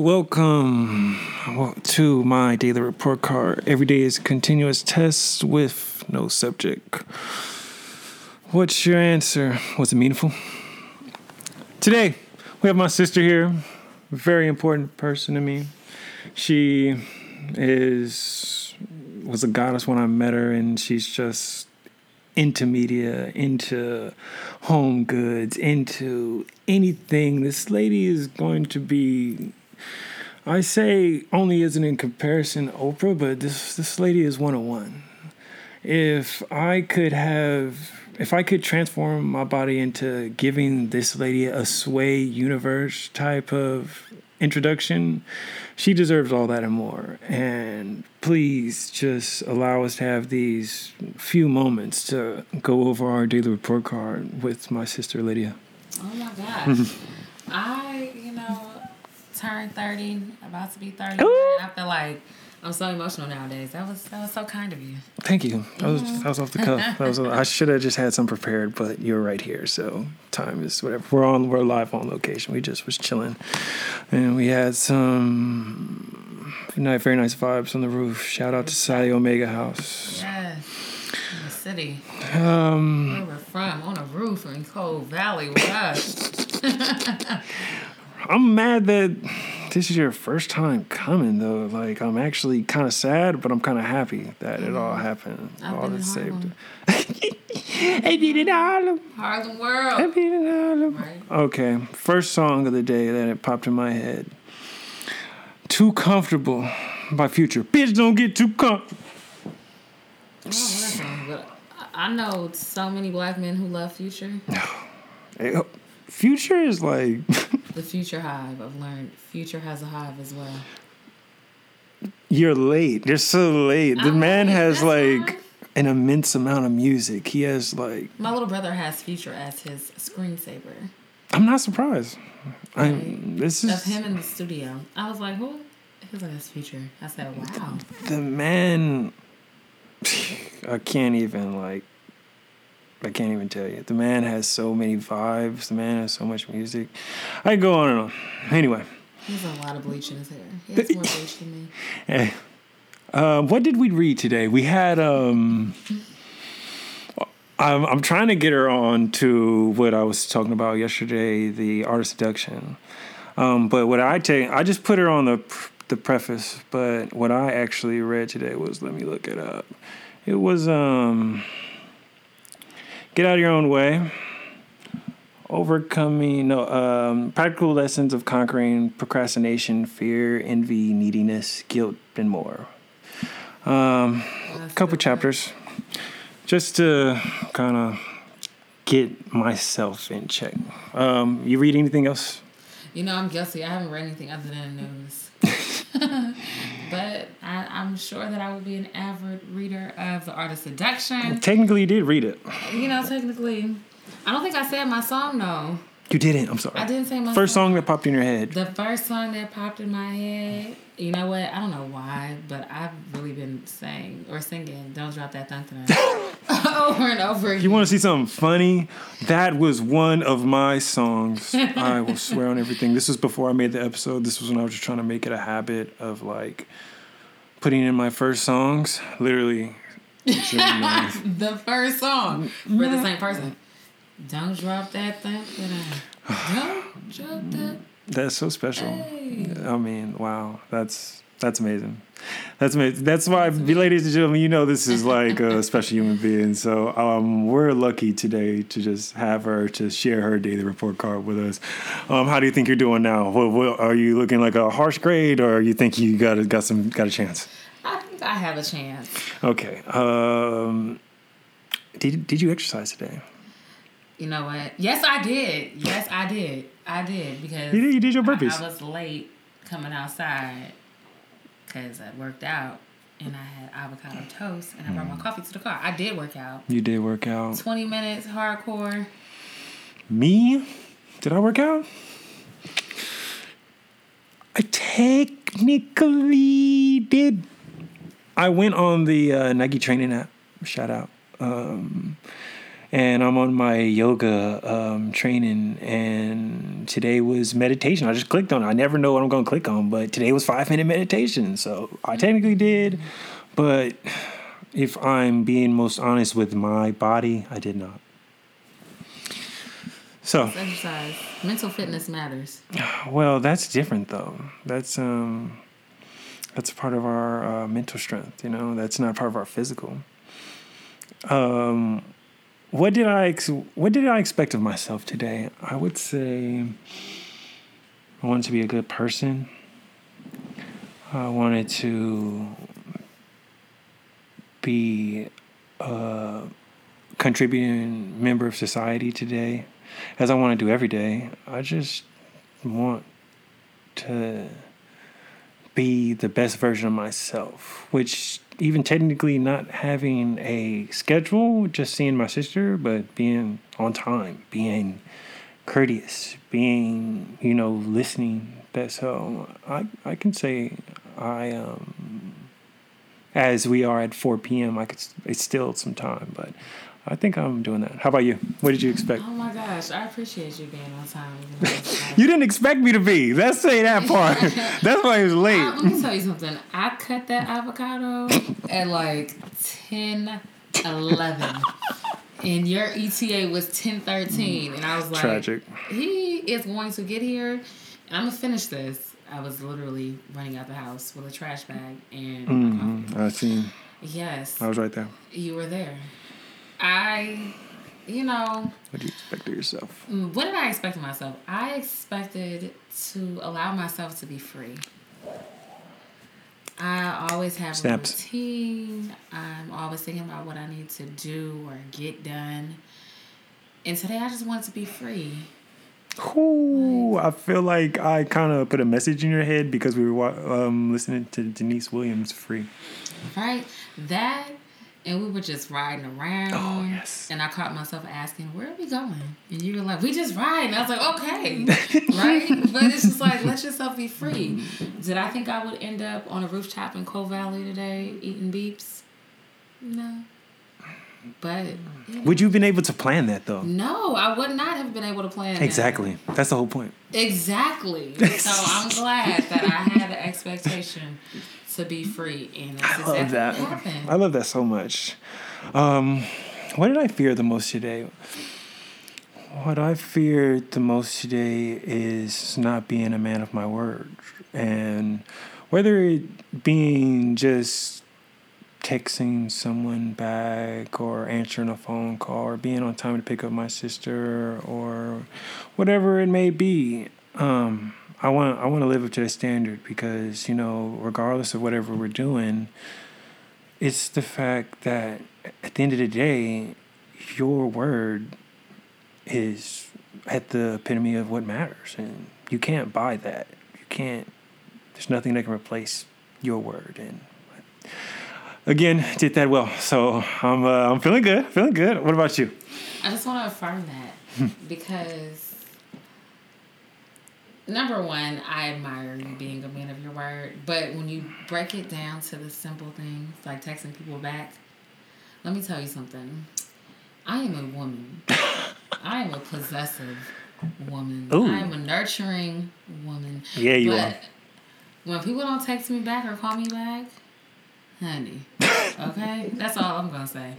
welcome to my daily report card. Every day is continuous test with no subject. What's your answer? Was it meaningful? Today, we have my sister here. Very important person to me. She is was a goddess when I met her, and she's just into media, into home goods, into anything. This lady is going to be I say only isn't in comparison Oprah, but this this lady is one on one. If I could have if I could transform my body into giving this lady a sway universe type of introduction, she deserves all that and more. And please just allow us to have these few moments to go over our daily report card with my sister Lydia. Oh my gosh. I, turned 30, about to be 30. I feel like I'm so emotional nowadays. That was that was so kind of you. Thank you. That was that was off the cuff. That was I should have just had some prepared, but you're right here, so time is whatever. We're on we're live on location. We just was chilling, and we had some night very nice vibes on the roof. Shout out to Sally Omega House. Yes. In the city. Um, Where we're from, on a roof in Cole Valley with us. I'm mad that this is your first time coming though. Like I'm actually kind of sad, but I'm kind of happy that it all mm. happened. I've all been in at the same Harlem. I did it Harlem. Harlem I World. did it Harlem. Right. Okay, first song of the day that it popped in my head. Too comfortable by Future. Bitch, don't get too comfortable. Oh, I I know so many black men who love Future. Oh, Future is like The Future Hive. I've learned Future has a hive as well. you're late. You're so late. The I'm man late, has that's like an immense amount of music. He has like My little brother has Future as his screensaver I'm not surprised. I'm this is of him in the studio. I was like, who? He was like, that's Future. I said, wow. the man I can't even like I can't even tell you. The man has so many vibes. The man has so much music. I go on and on. Anyway, He has a lot of bleach in his hair. He has more bleach than me. hey, um, what did we read today? We had. Um, I'm I'm trying to get her on to what I was talking about yesterday, the art of seduction. Um, but what I take, I just put her on the the preface. But what I actually read today was, let me look it up. It was um, get out of your own way. Overcoming no um, practical lessons of conquering procrastination, fear, envy, neediness, guilt, and more. Um, couple chapters, just to kind of get myself in check. Um, you read anything else? You know, I'm guilty. I haven't read anything other than the news. I'm sure that I will be an avid reader of The Art of Seduction. Technically, you did read it. You know, technically, I don't think I said my song, though. You didn't. I'm sorry. I didn't say my First song that popped in your head. The first song that popped in my head, you know what? I don't know why, but I've really been saying or singing "Don't Drop That Thunk over and over again. You want to see something funny? That was one of my songs. I will swear on everything. This was before I made the episode. This was when I was just trying to make it a habit of like putting in my first songs. Literally. The first song for the same person. Don't drop that tonight. Don't drop that. That's so special. Hey. I mean, wow, that's that's amazing. That's amazing. That's why, ladies and gentlemen, you know this is like a special human being. So um, we're lucky today to just have her to share her daily report card with us. Um, how do you think you're doing now? What, what, are you looking like a harsh grade, or you think you got a, got some got a chance? I think I have a chance. Okay. Um, did did you exercise today? You know what? Yes, I did. Yes, I did. I did because You did, you did your I- burpees. I, was late coming outside because I worked out and I had avocado toast and I brought Mm. my coffee to the car. I did work out. You did work out. 20 minutes hardcore. Me? Did I work out? I technically did. I went on the uh, Nike training app. Shout out. Um, and I'm on my yoga um, training. And today was meditation. I just clicked on it. I never know what I'm going to click on, but today was five minute meditation. So I technically did, but if I'm being most honest with my body, I did not. So exercise, mental fitness matters. Well, that's different though. That's um, that's part of our uh, mental strength. You know, that's not part of our physical. Um, what did I ex- what did I expect of myself today? I would say I wanted to be a good person. I wanted to be a contributing member of society today, as I want to do every day. I just want to be the best version of myself, which even technically not having a schedule, just seeing my sister, but being on time, being courteous, being, you know, listening. That so I I can say I um as we are at 4 p.m. I could it's still some time, but I think I'm doing that. How about you? What did you expect? Oh my gosh, I appreciate you being on time. you didn't expect me to be. Let's say that part. That's why he was late. I, let me tell you something. I cut that avocado at like 10, 11. And your ETA was 10, 13. And I was like, Tragic. He is going to get here and I'm going to finish this. I was literally running out the house with a trash bag and mm-hmm. I seen. Yes. I was right there. You were there. I, you know. What do you expect of yourself? Mm, what did I expect of myself? I expected to allow myself to be free. I always have Snaps. a routine. I'm always thinking about what I need to do or get done. And today I just wanted to be free. Ooh, I feel like I kind of put a message in your head because we were um, listening to Deniece Williams "Free." Right, that and we were just riding around. Oh, yes. And I caught myself asking, Where are we going? And you were like, We just ride. And I was like, Okay. right? But it's just like, let yourself be free. Did I think I would end up on a rooftop in Cole Valley today eating beeps? No. But know. would you have been able to plan that though? No, I would not have been able to plan exactly. That. That's the whole point. Exactly. so I'm glad that I had the expectation to be free. And I love that. I love that so much. Um, what did I fear the most today? What I feared the most today is not being a man of my word. And whether it being just texting someone back or answering a phone call or being on time to pick up my sister or whatever it may be. Um, I want I want to live up to the standard because you know regardless of whatever we're doing, it's the fact that at the end of the day, your word is at the epitome of what matters, and you can't buy that. You can't. There's nothing that can replace your word, and again, did that well. So I'm uh, I'm feeling good, feeling good. What about you? I just want to affirm that because number one, I admire you being a man of your word. But when you break it down to the simple things, like texting people back, let me tell you something. I am a woman. I am a possessive woman. Ooh. I am a nurturing woman. Yeah, you but are. When people don't text me back or call me back, honey, okay, that's all I'm gonna say.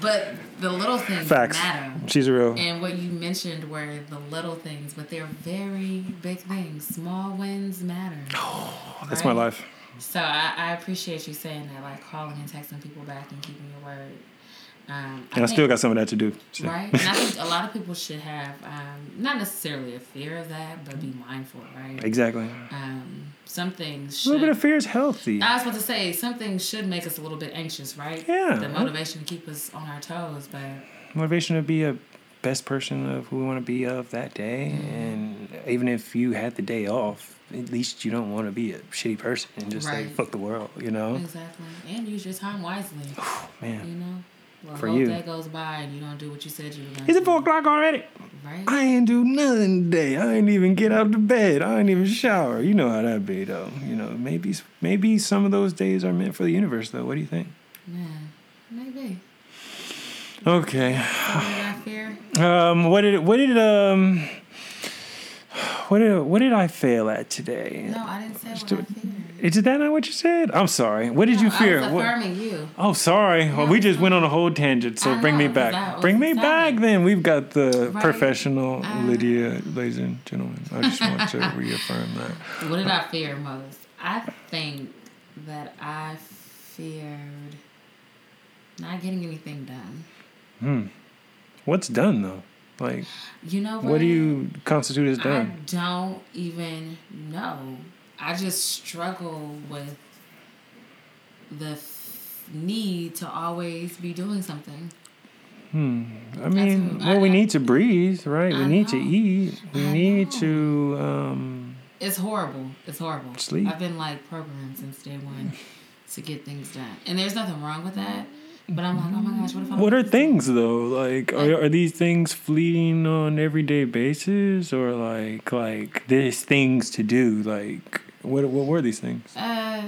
But the little things Facts. matter. She's a real. And what you mentioned were the little things, but they're very big things. Small wins matter. Oh, that's right? my life. So I, I appreciate you saying that, like calling and texting people back and keeping your word. Um, and I, I still got some of that to do. So. Right. And I think a lot of people should have um, not necessarily a fear of that, but be mindful, right? Exactly. Um, some things should, a little bit of fear is healthy. I was about to say some things should make us a little bit anxious, right? Yeah. The motivation to keep us on our toes, but motivation to be a best person of who we want to be of that day, mm-hmm. and even if you had the day off, at least you don't want to be a shitty person and just right. like fuck the world, you know? Exactly, and use your time wisely. man, you know. Well, for you. that goes by and you don't do what you said you were to Is it 4 o'clock already? Right. I ain't do nothing today. I ain't even get out of bed. I ain't even shower. You know how that be, though. You know, maybe maybe some of those days are meant for the universe, though. What do you think? Yeah, maybe. Okay. Um, what did what did um what did what did I fail at today? No, I didn't say what I do feared. Is that not what you said? I'm sorry. What did you fear? I was What- affirming you. Oh, sorry. Well, we just went on a whole tangent, so I bring me know, I back. Bring me back then. We've got the Right. professional Uh. Lydia, ladies and gentlemen. I just want to reaffirm that. What did I fear most? I think that I feared not getting anything done. Hmm. What's done though? Like, You know what? what do you constitute as done? I don't even know. I just struggle with the f- need to always be doing something. Hmm. I mean, I- well, we need to breathe, right? We I need to eat. We I need know. to. um It's horrible. It's horrible. Sleep. I've been like programmed since day one to get things done, and there's nothing wrong with that. But I'm like, oh my gosh, what if I? What are things though? Like, are, are these things fleeting on everyday basis, or like like there's things to do? Like, what what were these things? Uh,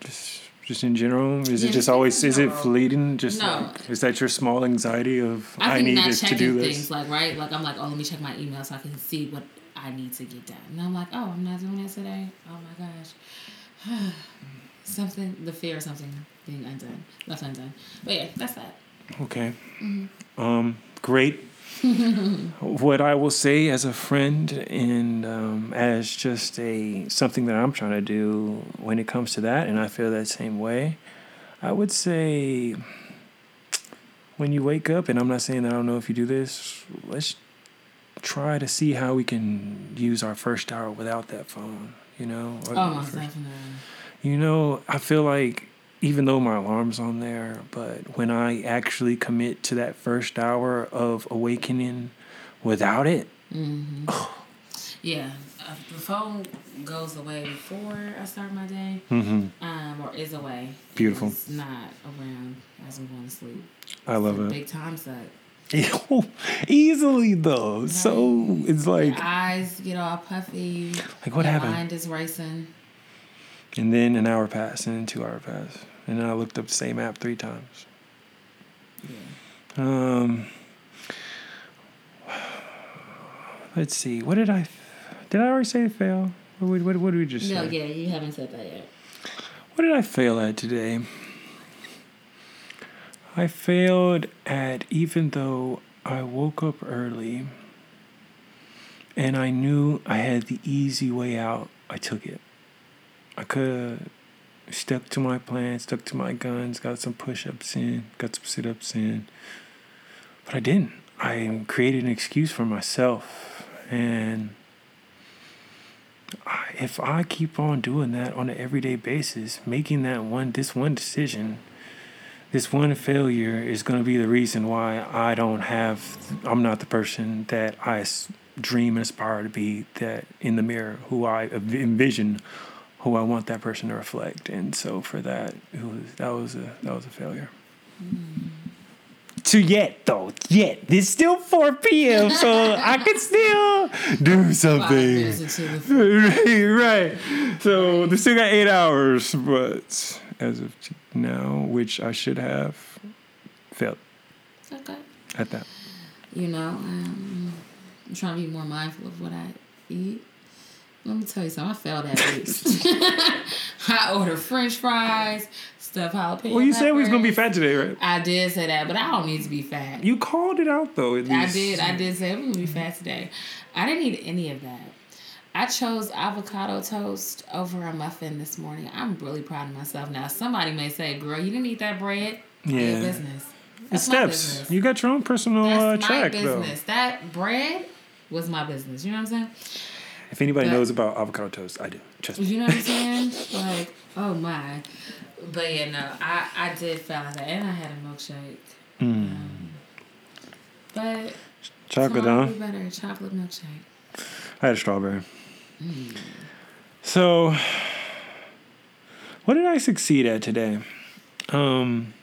Just just in general, is Yeah, it just just always is it fleeting? Just No. like, is that your small anxiety of I I, need this to do things this? like right, like I'm like, oh, let me check my email so I can see what I need to get done, and I'm like, oh, I'm not doing that today. Oh my gosh, something the fear of something being undone, left undone. But yeah, that's that. Okay, Mm-hmm. um, great. what I will say as a friend and um, as just a something that I'm trying to do when it comes to that, and I feel that same way. I would say when you wake up, and I'm not saying that I don't know if you do this. Let's try to see how we can use our first hour without that phone. You know. Oh, most definitely. you know, I feel like even though my alarm's on there, but when I actually commit to that first hour of awakening without it, hmm Yeah, uh, the phone goes away before I start my day, mm-hmm. um, or is away. Beautiful. It's not around as I'm going to sleep. I love it. Big time suck. Easily though, so it's like, Your eyes get all puffy. like what your happened? mind is racing. And then an hour passed, and then two hour passed, and then I looked up the same app three times. Yeah. Um, let's see. What did I? Did I already say fail? What, what, what did we just No, say? yeah, you haven't said that yet. What did I fail at today? I failed at even though I woke up early and I knew I had the easy way out, I took it. I could stuck to my plan, stuck to my guns, got some push ups in, got some sit ups in. But I didn't. I created an excuse for myself. And if I keep on doing that on an everyday basis, making that one, this one decision, this one failure is going to be the reason why I don't have, I'm not the person that I dream and aspire to be that in the mirror, who I envision, who I want that person to reflect. And so for that, it was, that was a, that was a failure. To yet though, yet it's still 4 p.m. so I could still do something. minutes into the right, right. So they still got eight hours, but as of now, which I should have failed okay. at that. You know, um, I'm trying to be more mindful of what I eat. Let me tell you something. I failed at least. I ordered French fries, stuffed jalapeno. Well, you said we was gonna be fat today, right? I did say that, but I don't need to be fat. You called it out though. At I did. I did say I'm gonna be fat today. I didn't eat any of that. I chose avocado toast over a muffin this morning. I'm really proud of myself. Now, somebody may say, "Girl, you didn't eat that bread." Your Yeah. business. It's That's my steps. business. You got your own personal uh, That's my track though. That bread was my business. You know what I'm saying? If anybody But- knows about avocado toast, I do. Trust me. You know what I'm saying? like, oh my. But yeah, no, I I did fail at that, and I had a milkshake. Mm. But Chocolate, huh? better. Chocolate milkshake. I had a strawberry. So, what did I succeed at today? Um.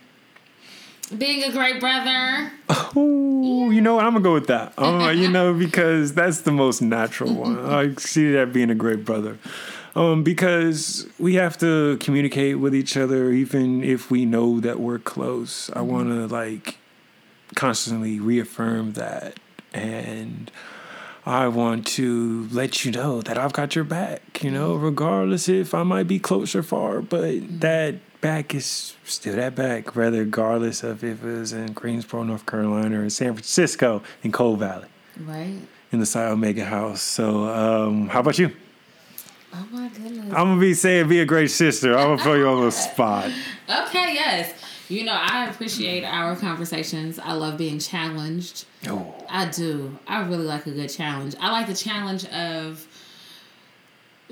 Being a great brother. Oh, you know what? I'm gonna go with that. Um, you know, because that's the most natural one. I see that being a great brother. Um, because we have to communicate with each other, even if we know that we're close. I want to like constantly reaffirm that. And I want to let you know that I've got your back, you know, regardless if I might be close or far, but that back is still that back, rather regardless of if it was in Greensboro, North Carolina, or in San Francisco, in Cole Valley, Right. in the Psi Omega house. So, um, how about you? Oh my goodness. I'm gonna be saying be a great sister. I'm gonna throw you on the spot. Okay, yes. You know, I appreciate our conversations. I love being challenged. Oh, I do. I really like a good challenge. I like the challenge of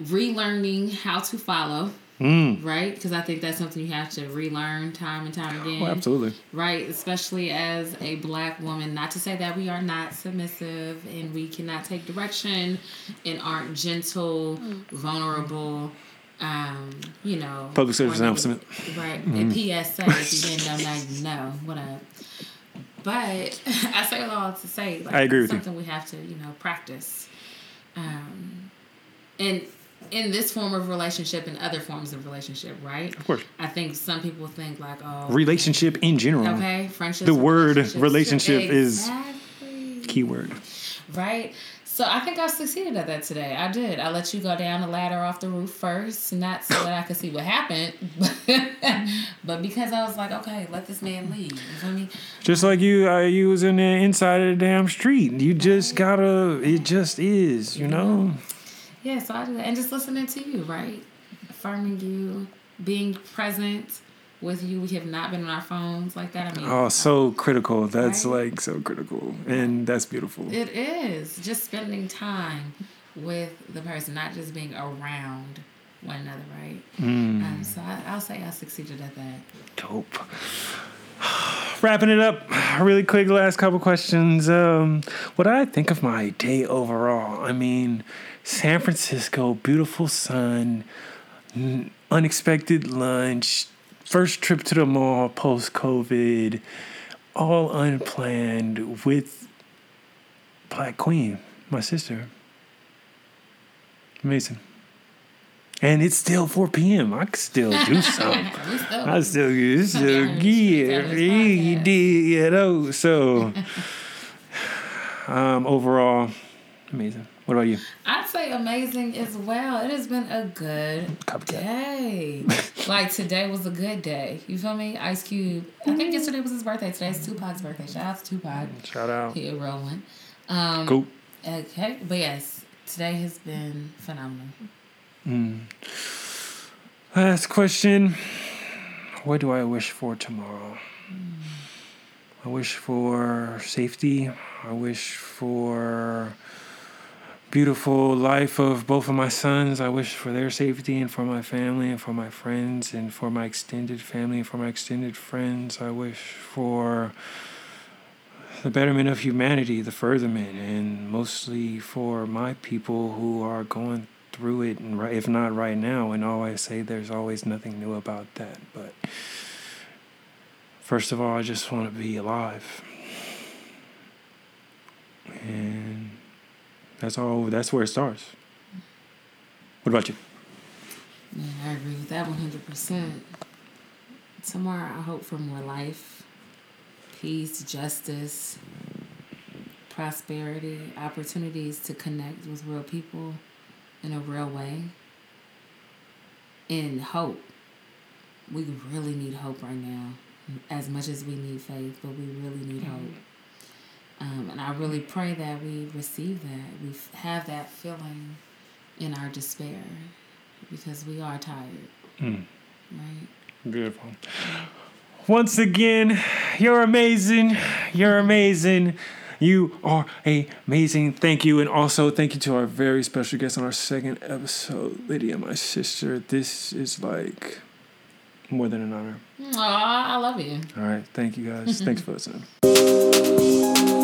relearning how to follow, mm. right? Because I think that's something you have to relearn time and time again. oh, absolutely. Right, especially as a black woman. Not to say that we are not submissive and we cannot take direction and aren't gentle, vulnerable. Um, you know, Public service or maybe- announcement. Right, and PSA. If you didn't know, now you know. What up? But I say it all to say, like, I agree with you. something we have to, you know, practice. Um, and in this form of relationship and other forms of relationship, right? Of course. I think some people think like, oh, Relationship in general. Okay, friendship. The word relationship is- Exactly. Keyword. right. So I think I succeeded at that today. I did. I let you go down the ladder off the roof first, not so that I could see what happened, but because I was like, okay, let this man leave. You feel me? Just like you, uh, you was in the inside of the damn street. You just gotta. It just is, you know. Yeah. So I did that, and just listening to you, right? Affirming you, being present with you. We have not been on our phones like that. I mean, Oh, so critical. That's Right. like so critical, and that's beautiful. It is just spending time with the person, not just being around one another, right? Mm. Um, so I, I'll say I succeeded at that. Dope. Wrapping it up, really quick. Last couple questions. Um, what I think of my day overall? I mean, San Francisco, beautiful sun, unexpected lunch, first trip to the mall post COVID, all unplanned with Black Queen, my sister. Amazing. And it's still 4 p.m. I could still do something. Still- I still do still Yeah, yeah, this you you know. So, um, overall, amazing. What about you? I'd say amazing as well. It has been a good Copycat. day. like today was a good day. You feel me? Ice Cube. I think yesterday was his birthday. Today Today's Tupac's birthday. Shout out to Tupac. Shout out. He a rolling. Um, Cool. Okay, but yes, today has been phenomenal. Mm. Last question. What do I wish for tomorrow? I wish for safety. I wish for beautiful life of both of my sons. I wish for their safety and for my family and for my friends and for my extended family and for my extended friends. I wish for the betterment of humanity, the furtherment, and mostly for my people who are going through it, and if not right now, and always say there's always nothing new about that. But first of all, I just want to be alive, that's all. That's where it starts. What about you? Yeah, I agree with that 100%. Tomorrow, I hope for more life, peace, justice, prosperity, opportunities to connect with real people in a real way, and hope. We really need hope right now, as much as we need faith, but we really need mm-hmm. hope. Um, and I really pray that we receive that. We have that feeling in our despair because we are tired, Mm. right? Beautiful. Once again, you're amazing. You're amazing. You are amazing. Thank you. And also, thank you to our very special guest on our second episode, Lydia, my sister. This is like more than an honor. Aw, I love you. All right. Thank you guys. Thanks for listening.